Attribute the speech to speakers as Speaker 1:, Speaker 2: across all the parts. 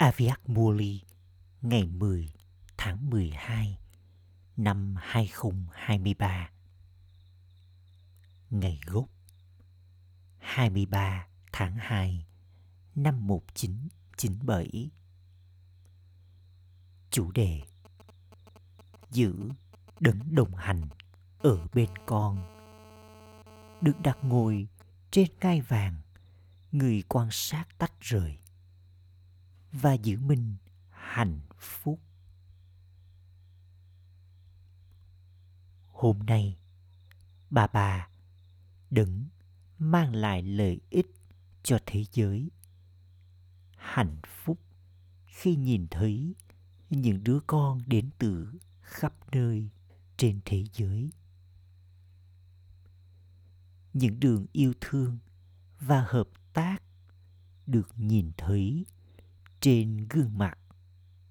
Speaker 1: Aviak Muli, ngày 10 tháng 12 năm 2023 Ngày gốc 23 tháng 2 năm 1997 Chủ đề, Giữ, đấng đồng hành ở bên con. Được đặt ngồi trên ngai vàng, Người quan sát tách rời. Và giữ mình hạnh phúc. Hôm nay, bà bà đừng mang lại lợi ích cho thế giới. Hạnh phúc khi nhìn thấy những đứa con đến từ khắp nơi trên thế giới. Những đường yêu thương và hợp tác được nhìn thấy trên gương mặt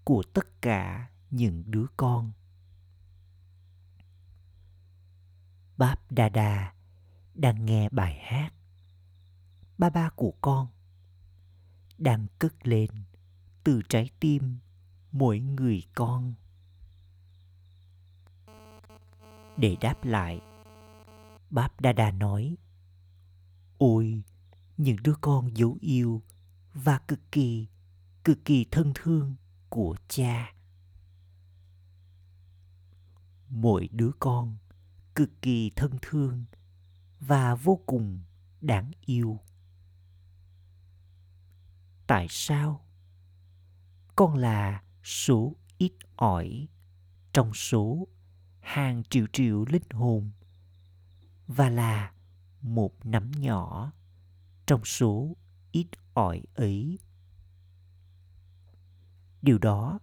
Speaker 1: của tất cả những đứa con Báp Đa Đa đang nghe bài hát Ba ba của con đang cất lên từ trái tim mỗi người con. Để đáp lại, Báp Đa Đa nói Ôi, những đứa con dấu yêu và cực kỳ, cực kỳ thân thương của cha. Mỗi đứa con cực kỳ thân thương và vô cùng đáng yêu tại sao con là số ít ỏi trong số hàng triệu triệu linh hồn và là một nắm nhỏ trong số ít ỏi ấy điều đó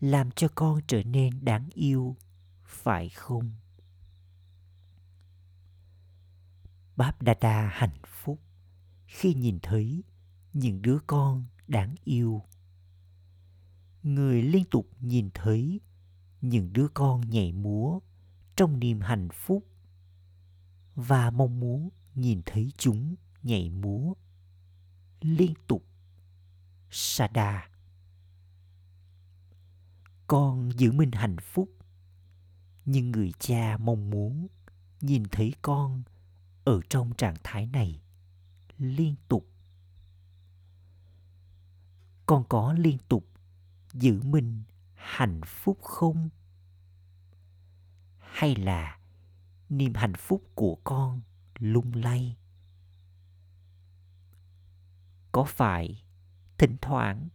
Speaker 1: làm cho con trở nên đáng yêu, phải không Báp Đa Đa hạnh phúc khi nhìn thấy những đứa con đáng yêu. Người liên tục nhìn thấy những đứa con nhảy múa trong niềm hạnh phúc và mong muốn nhìn thấy chúng nhảy múa liên tục. Sada con giữ mình hạnh phúc. Nhưng người cha mong muốn nhìn thấy con ở trong trạng thái này liên tục. Con có liên tục giữ mình hạnh phúc không? Hay là niềm hạnh phúc của con lung lay? Có phải thỉnh thoảng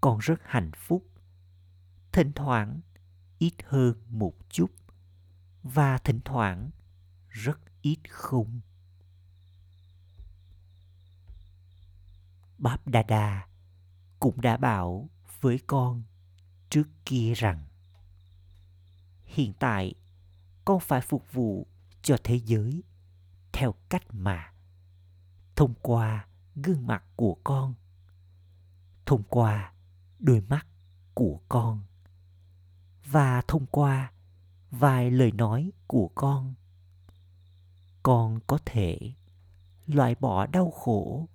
Speaker 1: con rất hạnh phúc? Thỉnh thoảng ít hơn một chút, và thỉnh thoảng rất ít không. Báp Đa Đa cũng đã bảo với con trước kia rằng, hiện tại con phải phục vụ cho thế giới theo cách mà thông qua gương mặt của con, thông qua đôi mắt của con và thông qua vài lời nói của con. Con có thể loại bỏ đau khổ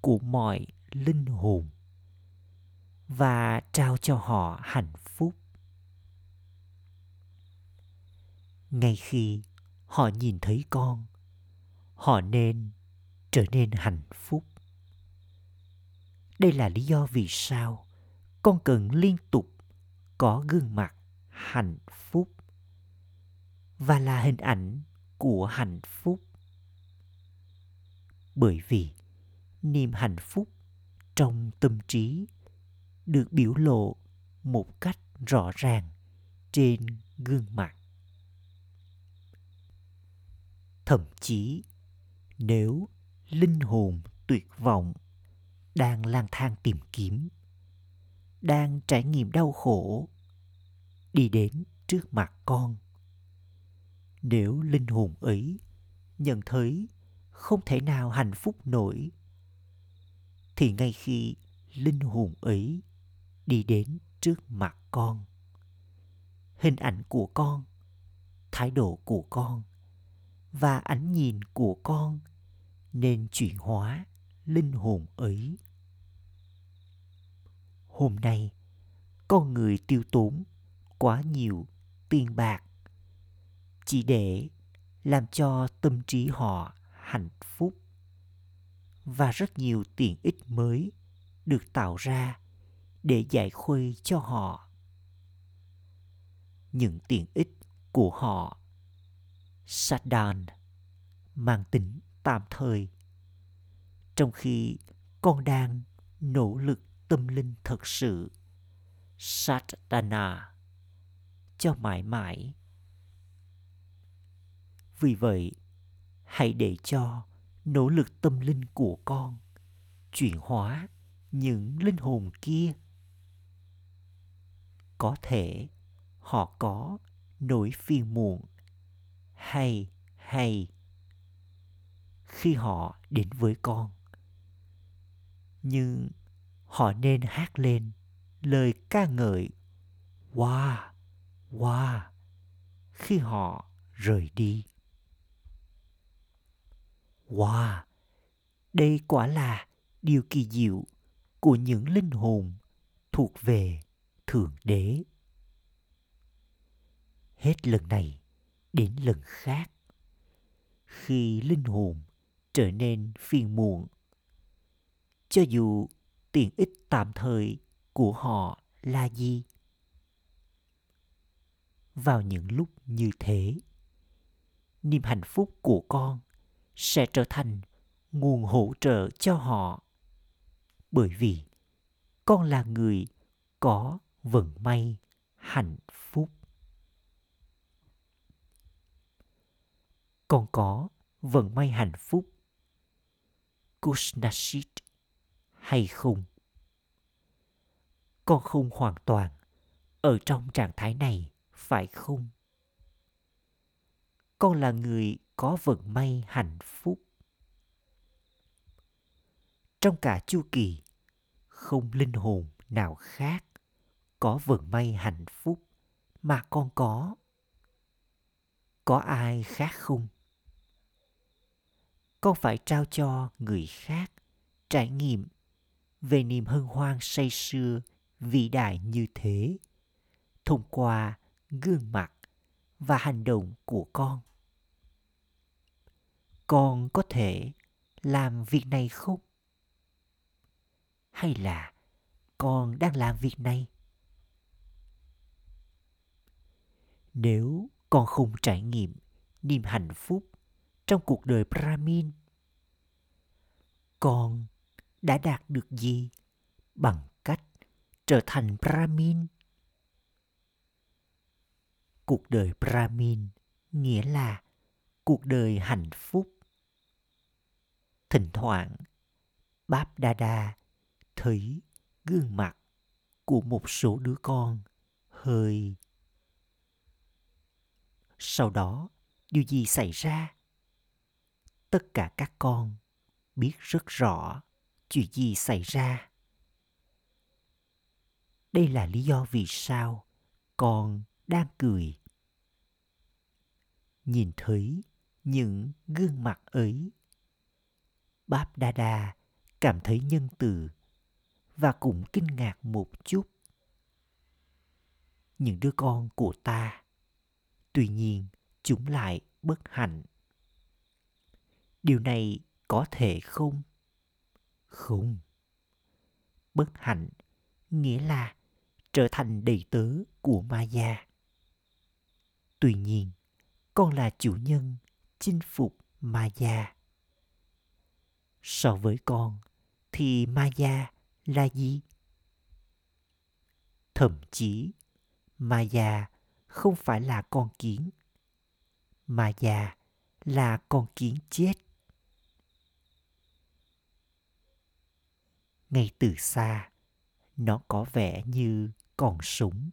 Speaker 1: của mọi linh hồn và trao cho họ hạnh phúc. Ngay khi họ nhìn thấy con, họ nên trở nên hạnh phúc. Đây là lý do vì sao con cần liên tục có gương mặt hạnh phúc và là hình ảnh của hạnh phúc. Bởi vì niềm hạnh phúc trong tâm trí được biểu lộ một cách rõ ràng trên gương mặt. Thậm chí, nếu linh hồn tuyệt vọng đang lang thang tìm kiếm, đang trải nghiệm đau khổ đi đến trước mặt con. Nếu linh hồn ấy nhận thấy không thể nào hạnh phúc nổi, thì ngay khi linh hồn ấy đi đến trước mặt con, hình ảnh của con, thái độ của con và ánh nhìn của con nên chuyển hóa linh hồn ấy. Hôm nay, con người tiêu tốn quá nhiều tiền bạc. Chỉ để làm cho tâm trí họ hạnh phúc. Và rất nhiều tiện ích mới được tạo ra để giải khuây cho họ. Những tiện ích của họ, sadan mang tính tạm thời. Trong khi con đang nỗ lực tâm linh thật sự, Satana cho mãi mãi. Vì vậy, hãy để cho nỗ lực tâm linh của con chuyển hóa những linh hồn kia. Có thể họ có nỗi phiền muộn hay hay khi họ đến với con nhưng họ nên hát lên lời ca ngợi wow qua khi họ rời đi. Wow đây quả là điều kỳ diệu của những linh hồn thuộc về thượng đế. Hết lần này đến lần khác, khi linh hồn trở nên phiền muộn, cho dù tiện ích tạm thời của họ là gì vào những lúc như thế. Niềm hạnh phúc của con sẽ trở thành nguồn hỗ trợ cho họ. Bởi vì con là người có vận may, hạnh phúc. Con có vận may hạnh phúc. Kushnashit hay không? Con không hoàn toàn ở trong trạng thái này phải không? Con là người có vận may hạnh phúc. Trong cả chu kỳ, không linh hồn nào khác có vận may hạnh phúc mà con có. Có ai khác không? Con phải trao cho người khác trải nghiệm về niềm hân hoan say sưa vĩ đại như thế thông qua gương mặt và hành động của con. Con có thể làm việc này không? Hay là con đang làm việc này? Nếu con không trải nghiệm niềm hạnh phúc trong cuộc đời brahmin, con đã đạt được gì bằng cách trở thành brahmin? Cuộc đời brahmin nghĩa là cuộc đời hạnh phúc. Thỉnh thoảng, báp đa thấy gương mặt của một số đứa con hơi. Sau đó, điều gì xảy ra? Tất cả các con biết rất rõ chuyện gì xảy ra. Đây là lý do vì sao con đang cười. Nhìn thấy những gương mặt ấy báp đa đa cảm thấy nhân từ và cũng kinh ngạc một chút. Những đứa con của ta, tuy nhiên chúng lại bất hạnh. Điều này có thể không? Không. Bất hạnh nghĩa là trở thành đầy tớ của ma gia. Tuy nhiên, con là chủ nhân chinh phục Maya. So với con thì Maya là gì? Thậm chí, Maya không phải là con kiến. Maya là con kiến chết. Ngay từ xa, nó có vẻ như còn sống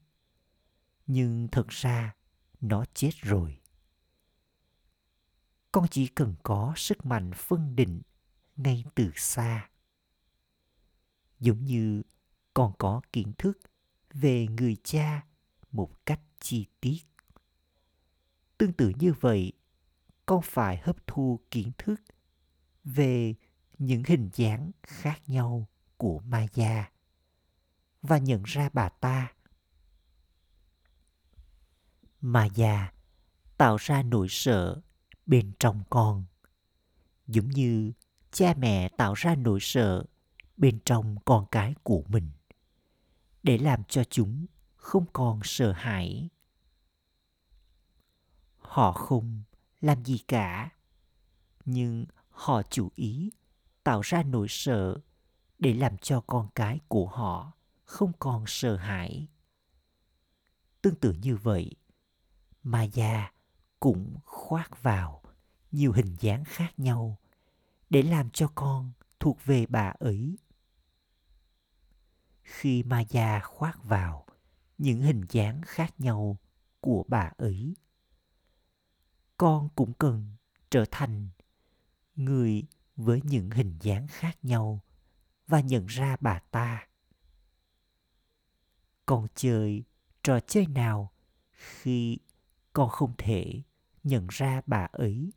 Speaker 1: nhưng thật ra nó chết rồi. Con chỉ cần có sức mạnh phân định ngay từ xa. Giống như con có kiến thức về người cha một cách chi tiết. Tương tự như vậy, con phải hấp thu kiến thức về những hình dáng khác nhau của Maya và nhận ra bà ta mà già, tạo ra nỗi sợ bên trong con. Giống như cha mẹ tạo ra nỗi sợ bên trong con cái của mình, để làm cho chúng không còn sợ hãi. Họ không làm gì cả, nhưng họ chủ ý tạo ra nỗi sợ để làm cho con cái của họ không còn sợ hãi. Tương tự như vậy maya cũng khoác vào nhiều hình dáng khác nhau để làm cho con thuộc về bà ấy. Khi ma già khoác vào những hình dáng khác nhau của bà ấy, con cũng cần trở thành người với những hình dáng khác nhau và nhận ra bà ta. Con chơi trò chơi nào khi con không thể nhận ra bà ấy.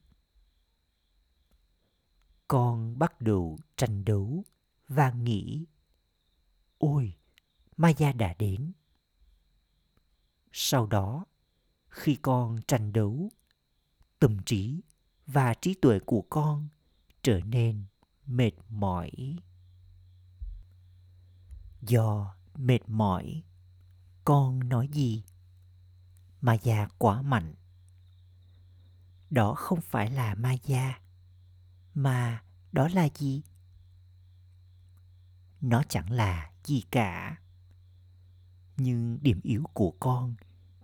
Speaker 1: Con bắt đầu tranh đấu và nghĩ, ôi, maya đã đến. Sau đó, khi con tranh đấu, tâm trí và trí tuệ của con trở nên mệt mỏi. Do mệt mỏi, con nói gì? Ma già quá mạnh. Đó không phải là ma gia, mà đó là gì? Nó chẳng là gì cả. Nhưng điểm yếu của con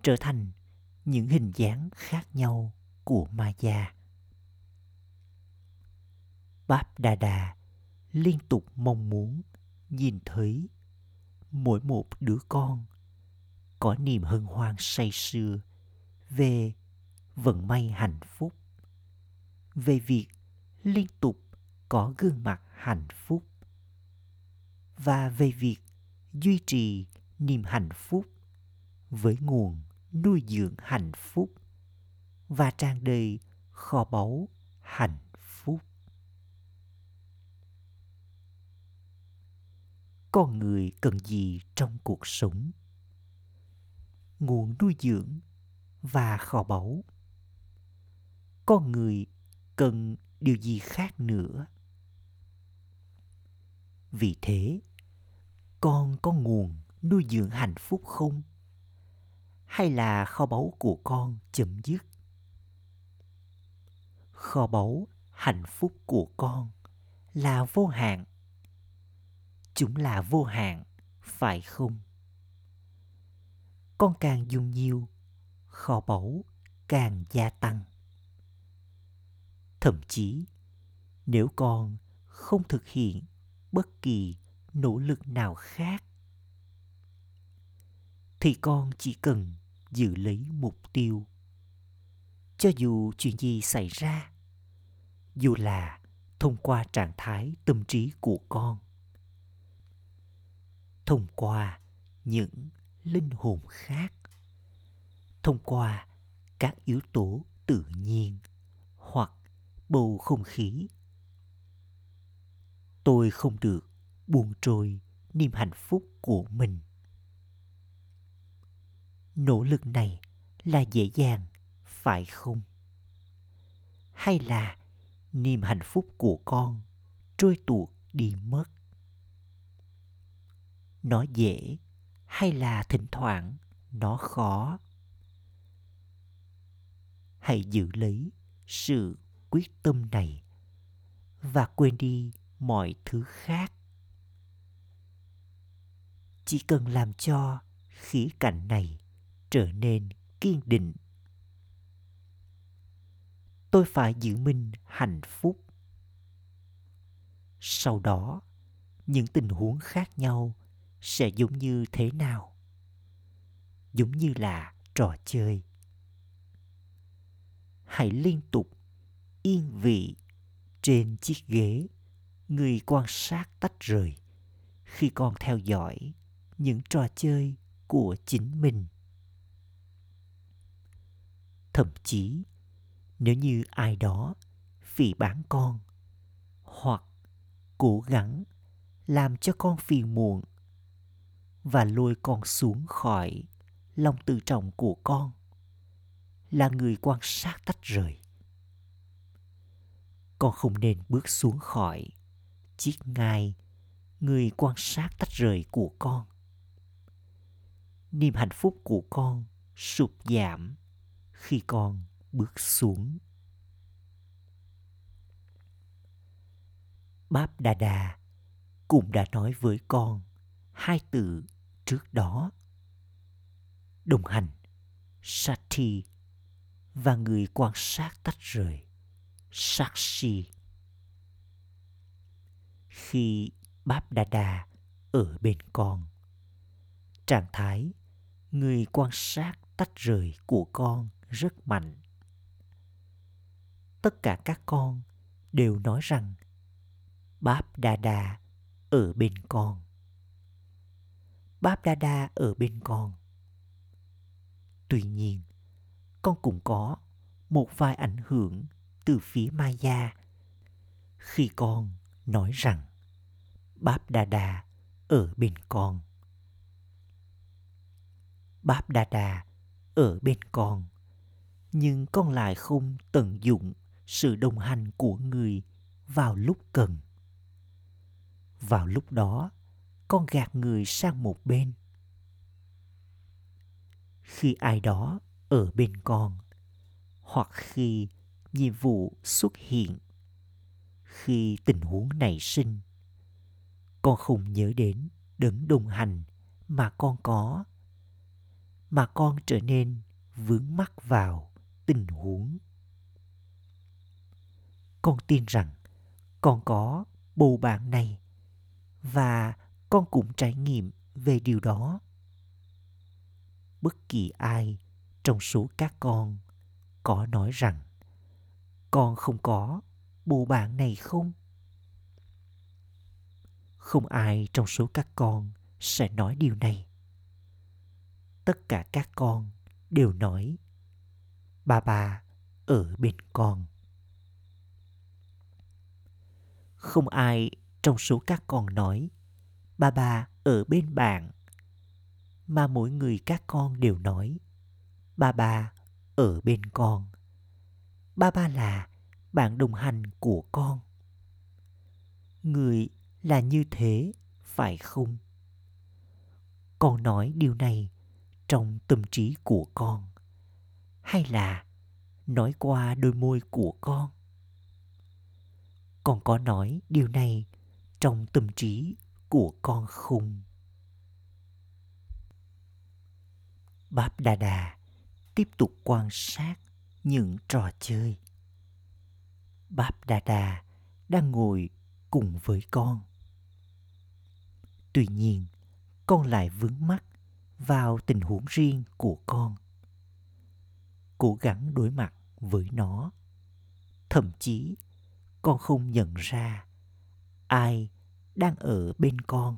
Speaker 1: trở thành những hình dáng khác nhau của ma gia. báp đà đà liên tục mong muốn nhìn thấy mỗi một đứa con có niềm hân hoan say sưa về vận may hạnh phúc, về việc liên tục có gương mặt hạnh phúc và về việc duy trì niềm hạnh phúc với nguồn nuôi dưỡng hạnh phúc và tràn đầy kho báu hạnh phúc. Con người cần gì trong cuộc sống? Nguồn nuôi dưỡng và kho báu. Con người cần điều gì khác nữa? Vì thế, con có nguồn nuôi dưỡng hạnh phúc không? Hay là kho báu của con chấm dứt? Kho báu hạnh phúc của con là vô hạn. Chúng là vô hạn, phải không? Con càng dùng nhiều, kho báu càng gia tăng. Thậm chí, nếu con không thực hiện bất kỳ nỗ lực nào khác, thì con chỉ cần giữ lấy mục tiêu. Cho dù chuyện gì xảy ra, dù là thông qua trạng thái tâm trí của con, thông qua những linh hồn khác. Thông qua các yếu tố tự nhiên hoặc bầu không khí, tôi không được buông trôi niềm hạnh phúc của mình. Nỗ lực này là dễ dàng, phải không? Hay là niềm hạnh phúc của con trôi tuột đi mất? Nó dễ hay là thỉnh thoảng nó khó? Hãy giữ lấy sự quyết tâm này và quên đi mọi thứ khác. Chỉ cần làm cho khí cạnh này trở nên kiên định. Tôi phải giữ mình hạnh phúc. Sau đó, những tình huống khác nhau sẽ giống như thế nào? Giống như là trò chơi. Hãy liên tục yên vị trên chiếc ghế người quan sát tách rời khi con theo dõi những trò chơi của chính mình. Thậm chí, nếu như ai đó phỉ bán con hoặc cố gắng làm cho con phiền muộn và lôi con xuống khỏi lòng tự trọng của con, là người quan sát tách rời. Con không nên bước xuống khỏi chiếc ngai, người quan sát tách rời của con. Niềm hạnh phúc của con sụt giảm khi con bước xuống. Báp đà đà cũng đã nói với con hai từ trước đó. Đồng hành, sati và người quan sát tách rời, sakshi. Khi báp Đa Đa ở bên con, trạng thái người quan sát tách rời của con rất mạnh. Tất cả các con đều nói rằng báp Đa Đa ở bên con báp đa đa ở bên con. Tuy nhiên, con cũng có một vài ảnh hưởng từ phía maya. Khi con nói rằng báp đa đa ở bên con. Báp đa đa ở bên con, nhưng con lại không tận dụng sự đồng hành của người vào lúc cần. Vào lúc đó con gạt người sang một bên. Khi ai đó ở bên con, hoặc khi nhiệm vụ xuất hiện, khi tình huống nảy sinh, con không nhớ đến đấng đồng hành mà con có, mà con trở nên vướng mắc vào tình huống. Con tin rằng con có bầu bạn này và con cũng trải nghiệm về điều đó. Bất kỳ ai trong số các con có nói rằng, con không có bộ bạn này không? Không ai trong số các con sẽ nói điều này. Tất cả các con đều nói bà bà ở bên con. Không ai trong số các con nói ba bà ở bên bạn mà mỗi người các con đều nói, ba bà ở bên con. Ba ba là bạn đồng hành của con. Người là như thế, phải không? Con nói điều này trong tâm trí của con, hay là nói qua đôi môi của con? Con có nói điều này trong tâm trí của con khung. Báp Đà Đà tiếp tục quan sát những trò chơi. Báp Đà Đà đang ngồi cùng với con. Tuy nhiên, con lại vướng mắt vào tình huống riêng của con. Cố gắng đối mặt với nó. Thậm chí, con không nhận ra ai đang ở bên con.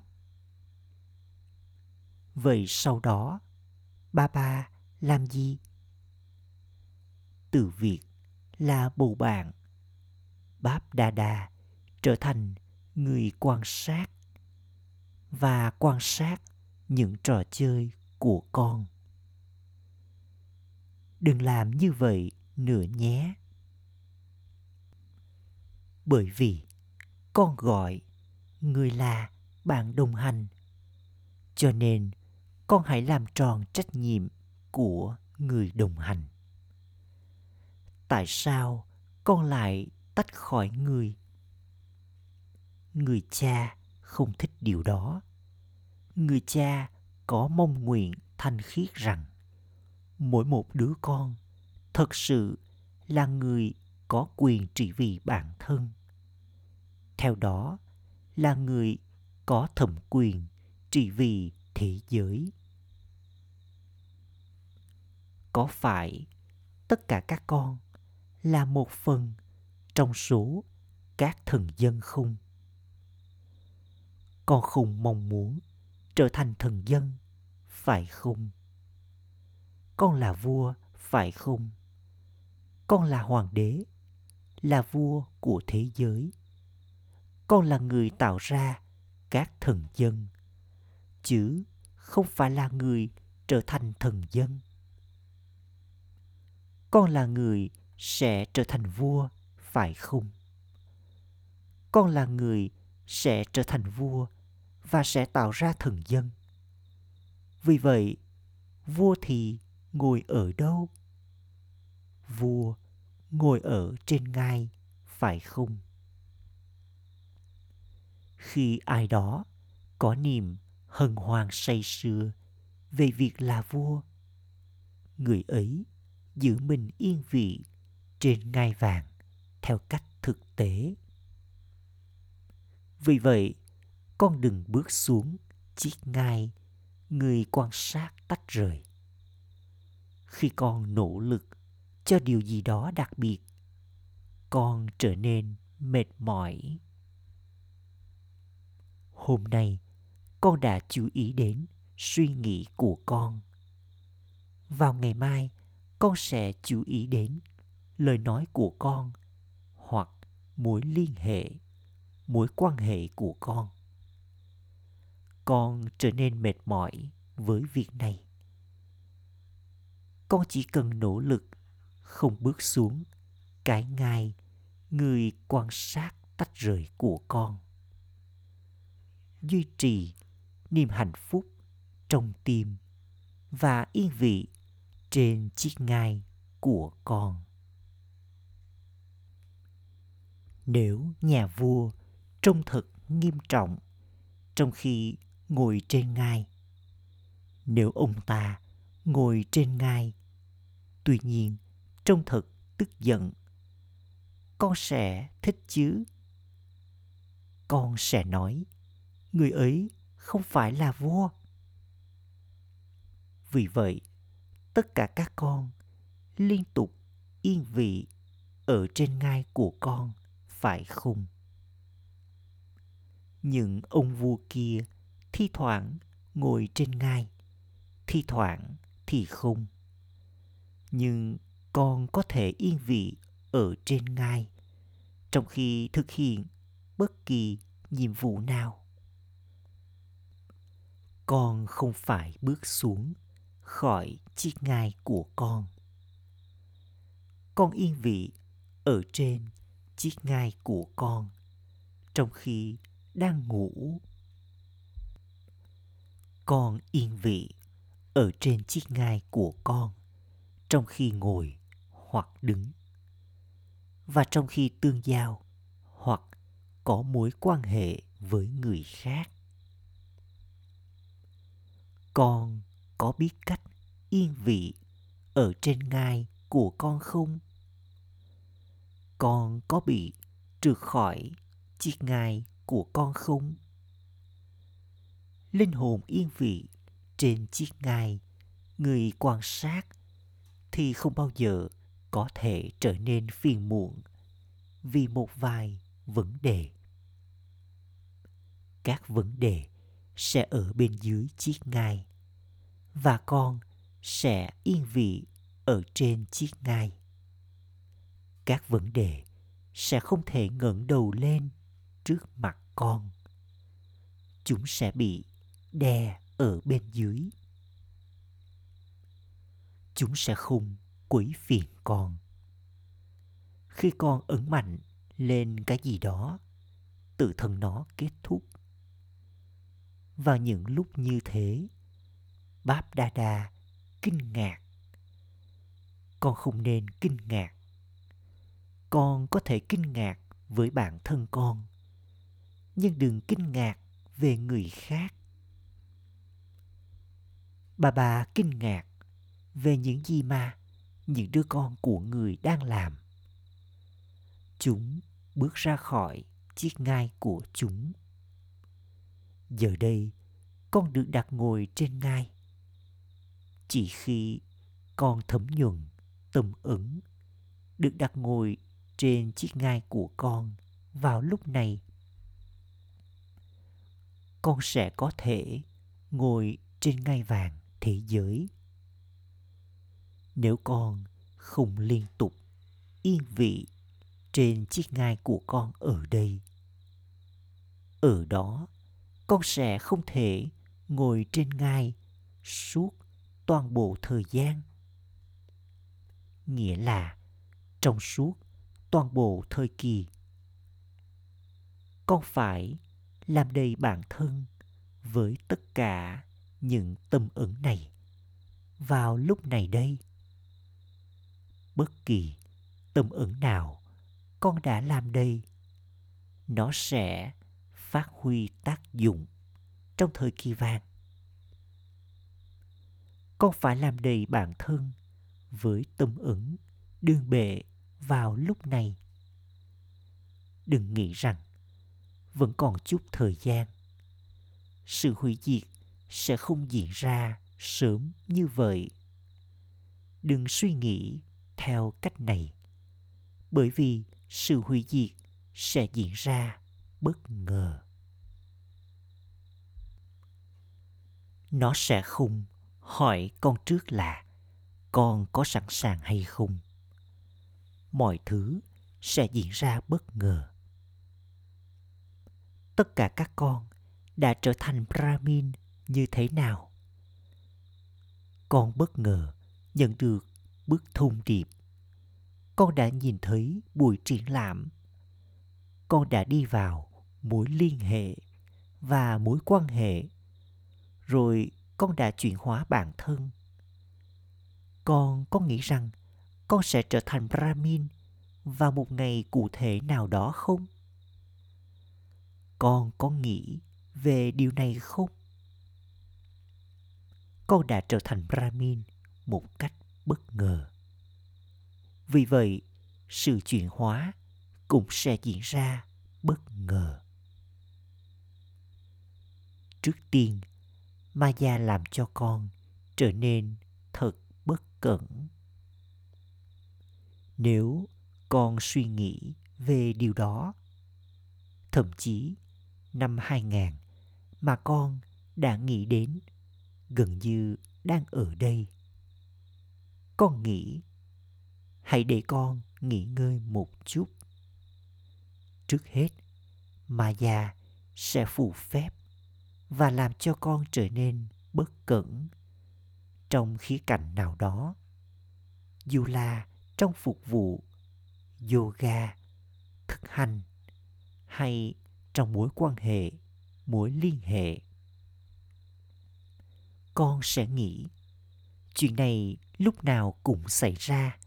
Speaker 1: Vậy sau đó, ba ba làm gì? Từ việc là bầu bạn, báp đa đa trở thành người quan sát và quan sát những trò chơi của con. Đừng làm như vậy nữa nhé. Bởi vì con gọi người là bạn đồng hành. Cho nên, con hãy làm tròn trách nhiệm của người đồng hành. Tại sao con lại tách khỏi người? Người cha không thích điều đó. Người cha có mong nguyện thanh khiết rằng mỗi một đứa con thật sự là người có quyền trị vì bản thân. Theo đó là người có thẩm quyền trị vì thế giới. Có phải tất cả các con là một phần trong số các thần dân không? Con không mong muốn trở thành thần dân, phải không? Con là vua, phải không? Con là hoàng đế, là vua của thế giới con là người tạo ra các thần dân, chứ không phải là người trở thành thần dân. Con là người sẽ trở thành vua, phải không? Con là người sẽ trở thành vua và sẽ tạo ra thần dân. Vì vậy, vua thì ngồi ở đâu? Vua ngồi ở trên ngai, phải không? Khi ai đó có niềm hân hoan say sưa về việc là vua, người ấy giữ mình yên vị trên ngai vàng theo cách thực tế. Vì vậy, con đừng bước xuống chiếc ngai người quan sát tách rời. Khi con nỗ lực cho điều gì đó đặc biệt, con trở nên mệt mỏi hôm nay, con đã chú ý đến suy nghĩ của con. Vào ngày mai, con sẽ chú ý đến lời nói của con hoặc mối liên hệ, mối quan hệ của con. Con trở nên mệt mỏi với việc này. Con chỉ cần nỗ lực, không bước xuống cái ngai người quan sát tách rời của con duy trì niềm hạnh phúc trong tim và yên vị trên chiếc ngai của con. Nếu nhà vua trông thật nghiêm trọng trong khi ngồi trên ngai, nếu ông ta ngồi trên ngai, tuy nhiên trông thật tức giận, con sẽ thích chứ? Con sẽ nói người ấy không phải là vua. Vì vậy, tất cả các con liên tục yên vị ở trên ngai của con, phải không? Những ông vua kia thi thoảng ngồi trên ngai, thi thoảng thì không. Nhưng con có thể yên vị ở trên ngai trong khi thực hiện bất kỳ nhiệm vụ nào con không phải bước xuống khỏi chiếc ngai của con. Con yên vị ở trên chiếc ngai của con trong khi đang ngủ. Con yên vị ở trên chiếc ngai của con trong khi ngồi hoặc đứng. Và trong khi tương giao hoặc có mối quan hệ với người khác con có biết cách yên vị ở trên ngai của con không? Con có bị trượt khỏi chiếc ngai của con không? Linh hồn yên vị trên chiếc ngai, người quan sát thì không bao giờ có thể trở nên phiền muộn vì một vài vấn đề. Các vấn đề sẽ ở bên dưới chiếc ngai, và con sẽ yên vị ở trên chiếc ngai. Các vấn đề sẽ không thể ngẩng đầu lên trước mặt con. Chúng sẽ bị đè ở bên dưới. Chúng sẽ không quấy phiền con. Khi con ấn mạnh lên cái gì đó, tự thân nó kết thúc vào những lúc như thế. Báp đa đa kinh ngạc. Con không nên kinh ngạc. Con có thể kinh ngạc với bản thân con, nhưng đừng kinh ngạc về người khác. Bà bà kinh ngạc về những gì mà những đứa con của người đang làm. Chúng bước ra khỏi chiếc ngai của chúng giờ đây, con được đặt ngồi trên ngai. Chỉ khi con thấm nhuần tâm ứng được đặt ngồi trên chiếc ngai của con vào lúc này, con sẽ có thể ngồi trên ngai vàng thế giới. Nếu con không liên tục yên vị trên chiếc ngai của con ở đây, ở đó con sẽ không thể ngồi trên ngai suốt toàn bộ thời gian. Nghĩa là trong suốt toàn bộ thời kỳ, con phải làm đầy bản thân với tất cả những tâm ẩn này. Vào lúc này đây, bất kỳ tâm ẩn nào con đã làm đây, nó sẽ phát huy tác dụng trong thời kỳ vàng. Con phải làm đầy bản thân với tâm ẩn đương bệ vào lúc này. Đừng nghĩ rằng vẫn còn chút thời gian. Sự hủy diệt sẽ không diễn ra sớm như vậy. Đừng suy nghĩ theo cách này, bởi vì sự hủy diệt sẽ diễn ra bất ngờ. Nó sẽ không hỏi con trước là con có sẵn sàng hay không? Mọi thứ sẽ diễn ra bất ngờ. Tất cả các con đã trở thành brahmin như thế nào? Con bất ngờ nhận được bức thông điệp. Con đã nhìn thấy buổi triển lãm con đã đi vào mối liên hệ và mối quan hệ, rồi con đã chuyển hóa bản thân. Con có nghĩ rằng con sẽ trở thành brahmin vào một ngày cụ thể nào đó không? Con có nghĩ về điều này không? Con đã trở thành brahmin một cách bất ngờ. Vì vậy, sự chuyển hóa cũng sẽ diễn ra bất ngờ trước tiên, maya làm cho con trở nên thật bất cẩn nếu con suy nghĩ về điều đó, thậm chí năm 2000 mà con đã nghĩ đến gần như đang ở đây. Con nghĩ, hãy để con nghỉ ngơi một chút. Trước hết, mà già sẽ phù phép và làm cho con trở nên bất cẩn. Trong khía cạnh nào đó dù là trong phục vụ yoga thực hành hay trong mối quan hệ mối liên hệ con sẽ nghĩ chuyện này lúc nào cũng xảy ra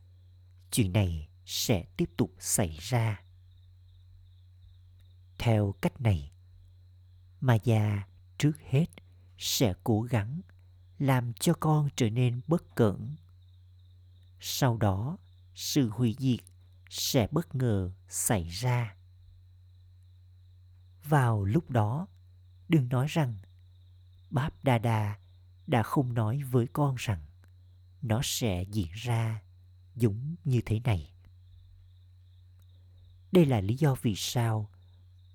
Speaker 1: chuyện này sẽ tiếp tục xảy ra theo cách này mà già trước hết sẽ cố gắng làm cho con trở nên bất cẩn. Sau đó, sự hủy diệt sẽ bất ngờ xảy ra. Vào lúc đó, đừng nói rằng báp đa đa đã không nói với con rằng nó sẽ diễn ra giống như thế này. Đây là lý do vì sao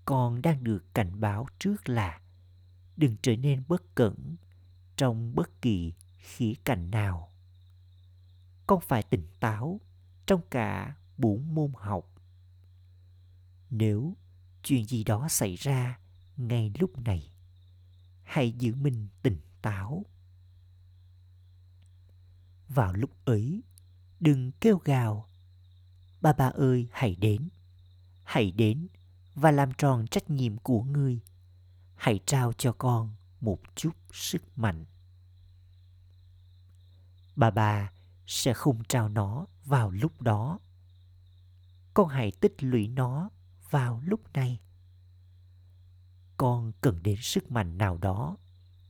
Speaker 1: con đang được cảnh báo trước là đừng trở nên bất cẩn trong bất kỳ khía cạnh nào. Con phải tỉnh táo trong cả bốn môn học. Nếu chuyện gì đó xảy ra ngay lúc này, hãy giữ mình tỉnh táo. Vào lúc ấy, đừng kêu gào, ba ba ơi, hãy đến hãy đến và làm tròn trách nhiệm của ngươi. Hãy trao cho con một chút sức mạnh. Bà bà sẽ không trao nó vào lúc đó. Con hãy tích lũy nó vào lúc này. Con cần đến sức mạnh nào đó,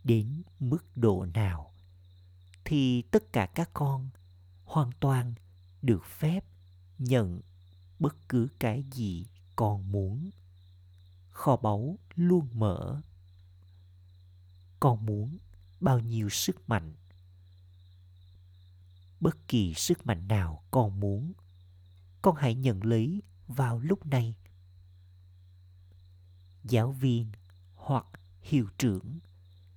Speaker 1: đến mức độ nào, thì tất cả các con hoàn toàn được phép nhận bất cứ cái gì con muốn. Kho báu luôn mở. Con muốn bao nhiêu sức mạnh? Bất kỳ sức mạnh nào con muốn, con hãy nhận lấy vào lúc này. Giáo viên hoặc hiệu trưởng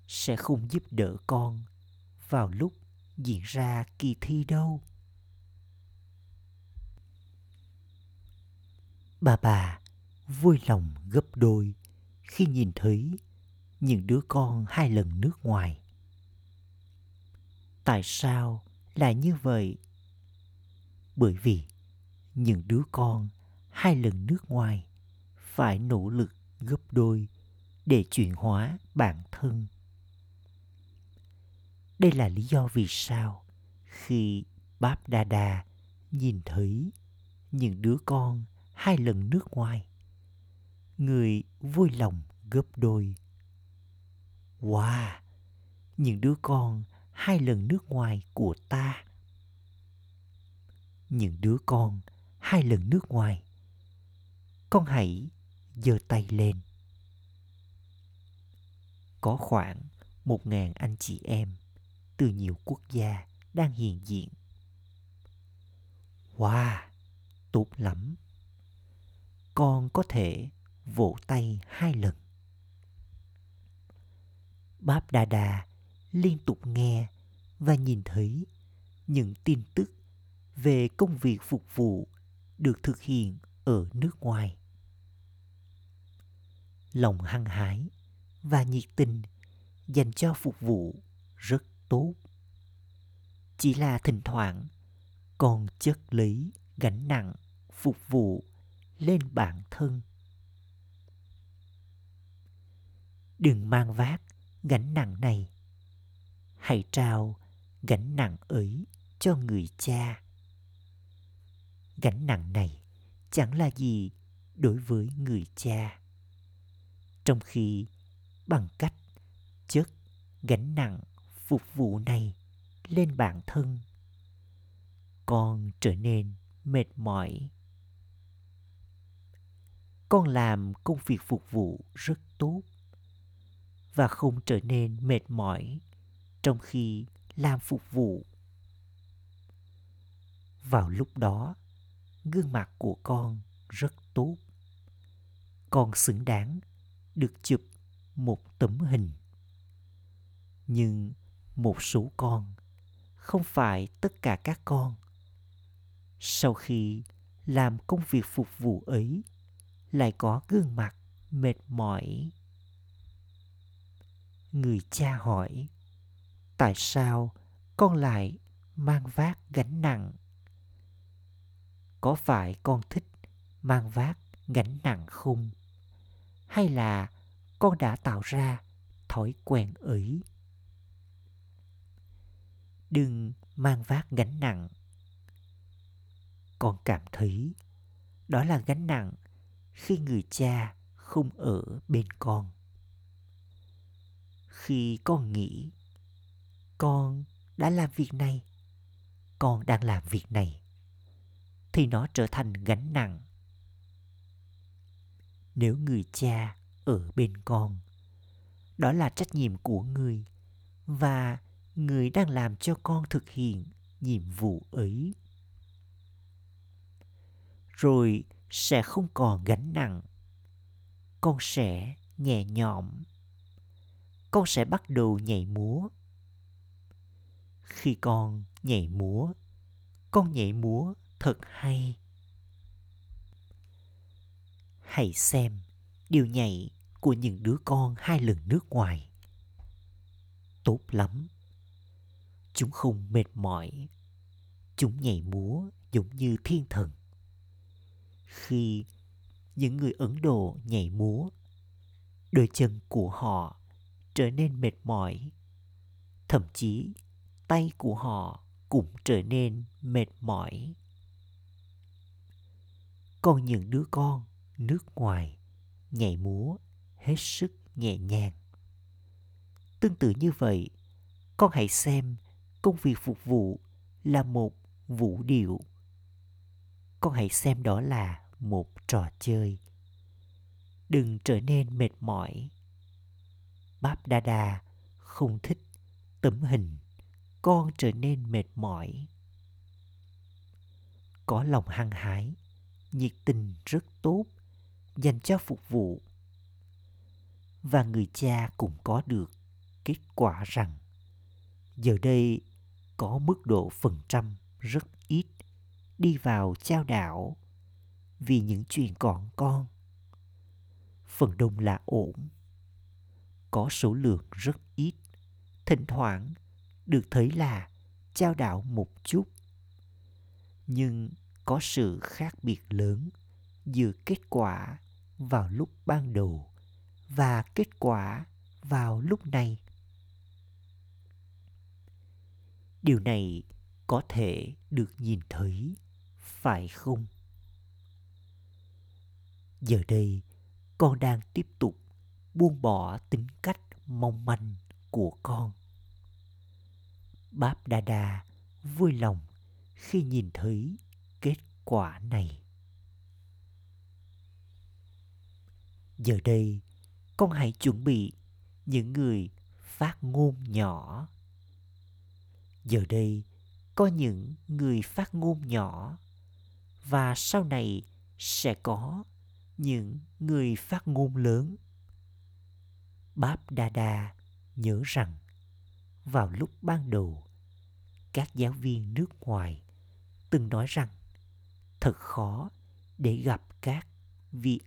Speaker 1: sẽ không giúp đỡ con vào lúc diễn ra kỳ thi đâu. Bà bà vui lòng gấp đôi khi nhìn thấy những đứa con hai lần nước ngoài. Tại sao lại như vậy? Bởi vì những đứa con hai lần nước ngoài phải nỗ lực gấp đôi để chuyển hóa bản thân. Đây là lý do vì sao khi báp đa đa nhìn thấy những đứa con hai lần nước ngoài. Người vui lòng gấp đôi. Wow, những đứa con hai lần nước ngoài của ta. Những đứa con hai lần nước ngoài. Con hãy giơ tay lên. Có khoảng một ngàn anh chị em từ nhiều quốc gia đang hiện diện. Wow, tốt lắm con có thể vỗ tay hai lần. Báp đà đà liên tục nghe và nhìn thấy những tin tức về công việc phục vụ được thực hiện ở nước ngoài. Lòng hăng hái và nhiệt tình dành cho phục vụ rất tốt. Chỉ là thỉnh thoảng còn chất lấy gánh nặng phục vụ lên bản thân. Đừng mang vác gánh nặng này. Hãy trao gánh nặng ấy cho người cha. Gánh nặng này chẳng là gì đối với người cha. Trong khi bằng cách chất gánh nặng phục vụ này lên bản thân, con trở nên mệt mỏi con làm công việc phục vụ rất tốt và không trở nên mệt mỏi trong khi làm phục vụ. Vào lúc đó, gương mặt của con rất tốt. Con xứng đáng được chụp một tấm hình. Nhưng một số con, không phải tất cả các con, sau khi làm công việc phục vụ ấy lại có gương mặt mệt mỏi. Người cha hỏi, tại sao con lại mang vác gánh nặng? Có phải con thích mang vác gánh nặng không? Hay là con đã tạo ra thói quen ấy? Đừng mang vác gánh nặng. Con cảm thấy đó là gánh nặng khi người cha không ở bên con. Khi con nghĩ, con đã làm việc này, con đang làm việc này, thì nó trở thành gánh nặng. Nếu người cha ở bên con, đó là trách nhiệm của người và người đang làm cho con thực hiện nhiệm vụ ấy. Rồi sẽ không còn gánh nặng. Con sẽ nhẹ nhõm. Con sẽ bắt đầu nhảy múa. Khi con nhảy múa, con nhảy múa thật hay. Hãy xem điều nhảy của những đứa con hai lần nước ngoài. Tốt lắm. Chúng không mệt mỏi. Chúng nhảy múa giống như thiên thần khi những người ấn độ nhảy múa, đôi chân của họ trở nên mệt mỏi, thậm chí tay của họ cũng trở nên mệt mỏi. Còn những đứa con nước ngoài nhảy múa hết sức nhẹ nhàng. Tương tự như vậy, con hãy xem công việc phục vụ là một vũ điệu con hãy xem đó là một trò chơi. Đừng trở nên mệt mỏi. Báp đa đa không thích tấm hình. Con trở nên mệt mỏi. Có lòng hăng hái, nhiệt tình rất tốt, dành cho phục vụ. Và người cha cũng có được kết quả rằng giờ đây có mức độ phần trăm rất ít đi vào trao đảo. Vì những chuyện còn con, phần đông là ổn. Có số lượng rất ít. Thỉnh thoảng được thấy là trao đảo một chút. Nhưng có sự khác biệt lớn giữa kết quả vào lúc ban đầu và kết quả vào lúc này. Điều này có thể được nhìn thấy phải không? Giờ đây, con đang tiếp tục buông bỏ tính cách mong manh của con. Báp đa đa vui lòng khi nhìn thấy kết quả này. Giờ đây, con hãy chuẩn bị những người phát ngôn nhỏ. Giờ đây, có những người phát ngôn nhỏ và sau này sẽ có những người phát ngôn lớn. Báp đa đa nhớ rằng vào lúc ban đầu, các giáo viên nước ngoài từng nói rằng thật khó để gặp các vip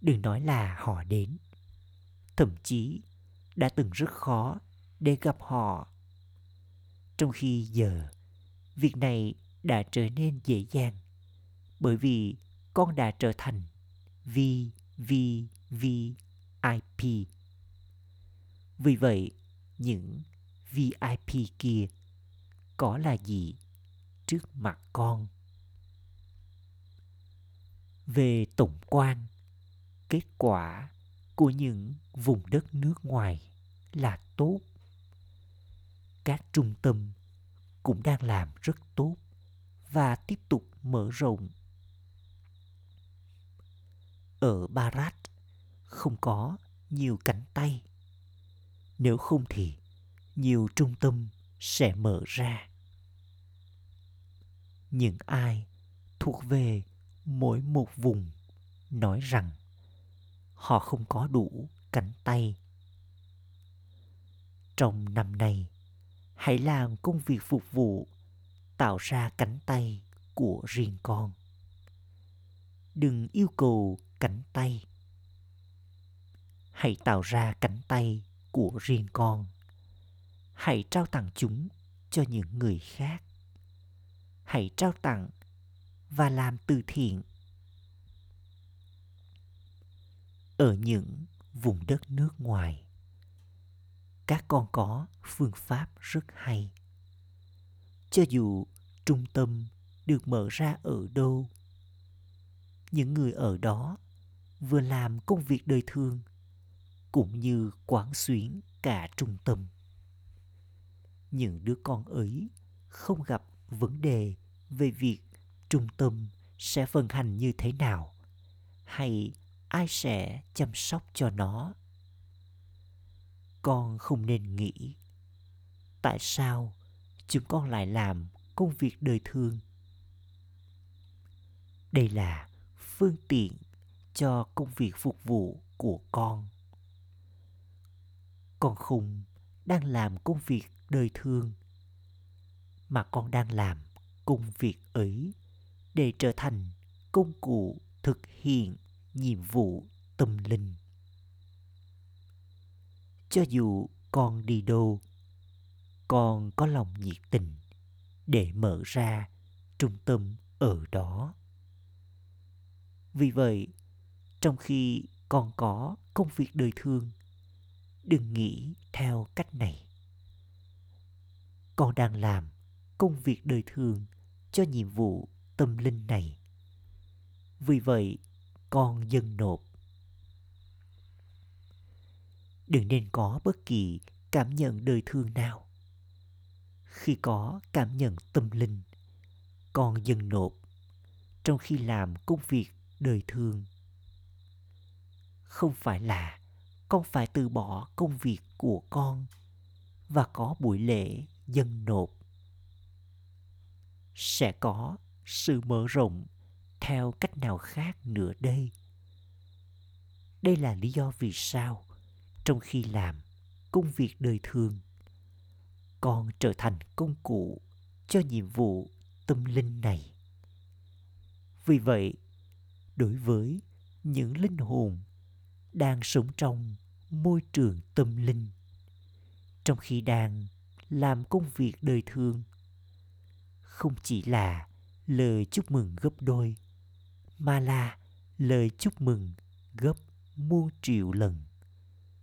Speaker 1: đừng nói là họ đến, thậm chí đã từng rất khó để gặp họ. Trong khi giờ, việc này đã trở nên dễ dàng bởi vì con đã trở thành VVVIP. Vì vậy, những VIP kia có là gì trước mặt con? Về tổng quan, kết quả của những vùng đất nước ngoài là tốt. Các trung tâm cũng đang làm rất tốt và tiếp tục mở rộng. Ở Barat không có nhiều cánh tay. Nếu không thì nhiều trung tâm sẽ mở ra. Những ai thuộc về mỗi một vùng nói rằng họ không có đủ cánh tay. Trong năm nay, hãy làm công việc phục vụ tạo ra cánh tay của riêng con. Đừng yêu cầu cánh tay. Hãy tạo ra cánh tay của riêng con. Hãy trao tặng chúng cho những người khác. Hãy trao tặng và làm từ thiện ở những vùng đất nước ngoài. Các con có phương pháp rất hay. Cho dù trung tâm được mở ra ở đâu. Những người ở đó vừa làm công việc đời thường cũng như quán xuyến cả trung tâm. Những đứa con ấy không gặp vấn đề về việc trung tâm sẽ vận hành như thế nào hay ai sẽ chăm sóc cho nó. Con không nên nghĩ tại sao chúng con lại làm công việc đời thường. Đây là phương tiện cho công việc phục vụ của con. Con khùng đang làm công việc đời thường, mà con đang làm công việc ấy để trở thành công cụ thực hiện nhiệm vụ tâm linh. Cho dù con đi đâu, con có lòng nhiệt tình để mở ra trung tâm ở đó. Vì vậy, trong khi còn có công việc đời thường, đừng nghĩ theo cách này. Con đang làm công việc đời thường cho nhiệm vụ tâm linh này. Vì vậy, con dâng nộp. Đừng nên có bất kỳ cảm nhận đời thường nào khi có cảm nhận tâm linh. Con dần nộp, trong khi làm công việc đời thường. Không phải là con phải từ bỏ công việc của con và có buổi lễ dân nộp. Sẽ có sự mở rộng theo cách nào khác nữa đây? Đây là lý do vì sao trong khi làm công việc đời thường con trở thành công cụ cho nhiệm vụ tâm linh này. Vì vậy, đối với những linh hồn đang sống trong môi trường tâm linh, trong khi đang làm công việc đời thường, không chỉ là lời chúc mừng gấp đôi, mà là lời chúc mừng gấp muôn triệu lần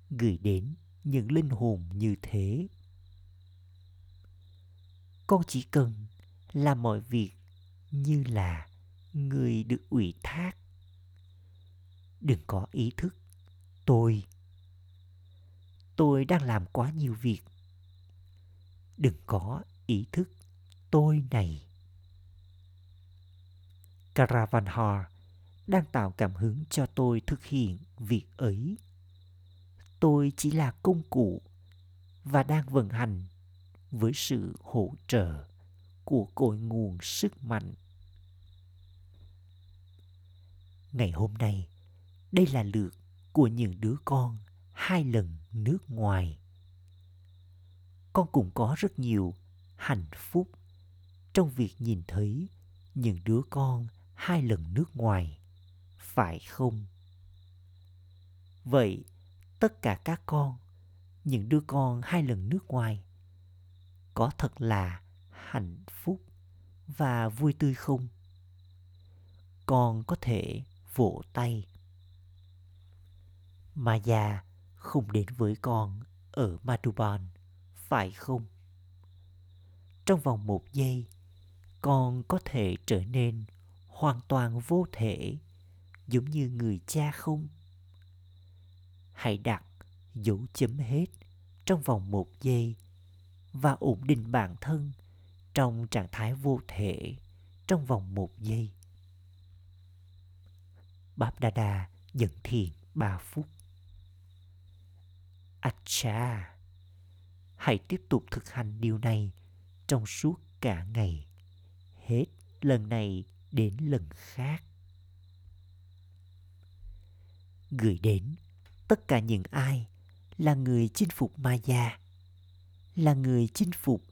Speaker 1: gửi đến những linh hồn như thế con chỉ cần làm mọi việc như là người được ủy thác. Đừng có ý thức, tôi tôi đang làm quá nhiều việc. Đừng có ý thức, tôi này. Caravanhar đang tạo cảm hứng cho tôi thực hiện việc ấy. Tôi chỉ là công cụ và đang vận hành với sự hỗ trợ của cội nguồn sức mạnh. Ngày hôm nay, đây là lượt của những đứa con hai lần nước ngoài. Con cũng có rất nhiều hạnh phúc trong việc nhìn thấy những đứa con hai lần nước ngoài phải không vậy tất cả các con những đứa con hai lần nước ngoài có thật là hạnh phúc và vui tươi không? Con có thể vỗ tay. Mà già không đến với con ở Madhuban, phải không? Trong vòng một giây, con có thể trở nên hoàn toàn vô thể giống như người cha không? Hãy đặt dấu chấm hết trong vòng một giây và ổn định bản thân trong trạng thái vô thể trong vòng một giây Báp Đa Đa dẫn thiền ba phút. Acha, hãy tiếp tục thực hành điều này trong suốt cả ngày. Hết lần này đến lần khác gửi đến tất cả những ai là người chinh phục Maya, là người chinh phục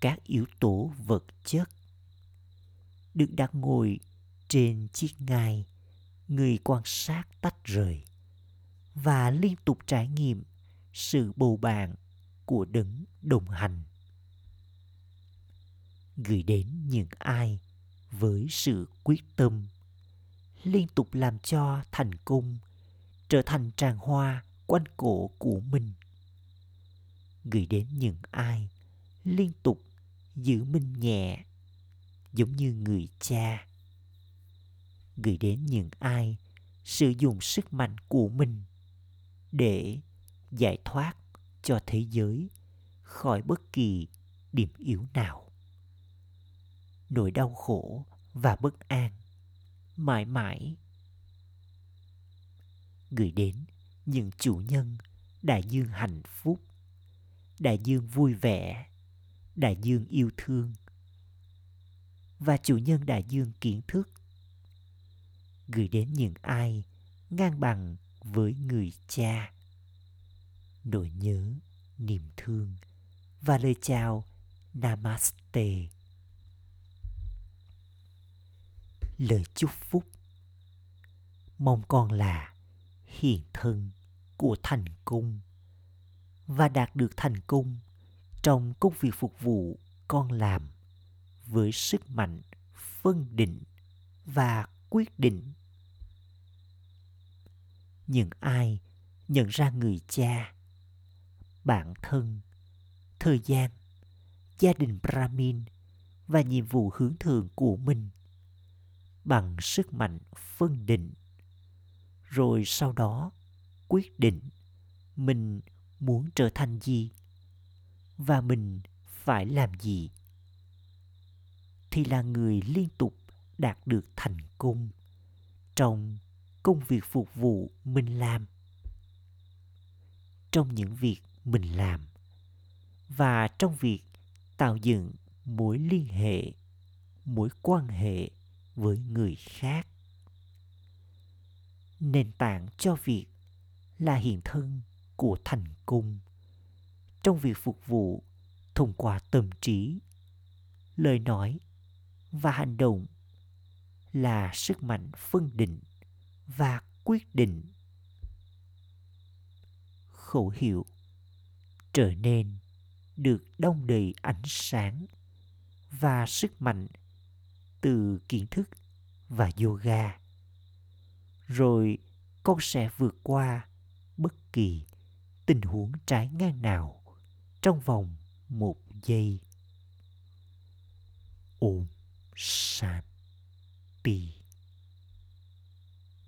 Speaker 1: các yếu tố vật chất. Được đặt ngồi trên chiếc ngai, người quan sát tách rời và liên tục trải nghiệm sự bầu bạn của đấng đồng hành. Gửi đến những ai với sự quyết tâm liên tục làm cho thành công trở thành tràng hoa quanh cổ của mình gửi đến những ai liên tục giữ mình nhẹ, giống như người cha. Gửi đến những ai sử dụng sức mạnh của mình để giải thoát cho thế giới khỏi bất kỳ điểm yếu nào. Nỗi đau khổ và bất an mãi mãi. Gửi đến những chủ nhân đại dương hạnh phúc đại dương vui vẻ, đại dương yêu thương. Và chủ nhân đại dương kiến thức, gửi đến những ai ngang bằng với người cha. Nỗi nhớ, niềm thương và lời chào namaste. Lời chúc phúc mong con là hiện thân của thành công và đạt được thành công trong công việc phục vụ con làm với sức mạnh phân định và quyết định. Những ai nhận ra người cha bản thân, thời gian, gia đình brahmin và nhiệm vụ hướng thượng của mình bằng sức mạnh phân định? Rồi sau đó quyết định mình muốn trở thành gì? Và mình phải làm gì? Thì là người liên tục đạt được thành công trong công việc phục vụ mình làm. Trong những việc mình làm và trong việc tạo dựng mối liên hệ, mối quan hệ với người khác. Nền tảng cho việc là hiện thân của thành công trong việc phục vụ, thông qua tâm trí, lời nói và hành động là sức mạnh phân định và quyết định. Khẩu hiệu trở nên được đông đầy ánh sáng và sức mạnh từ kiến thức và yoga. Rồi con sẽ vượt qua bất kỳ tình huống trái ngang nào trong vòng một giây. Om Shanti.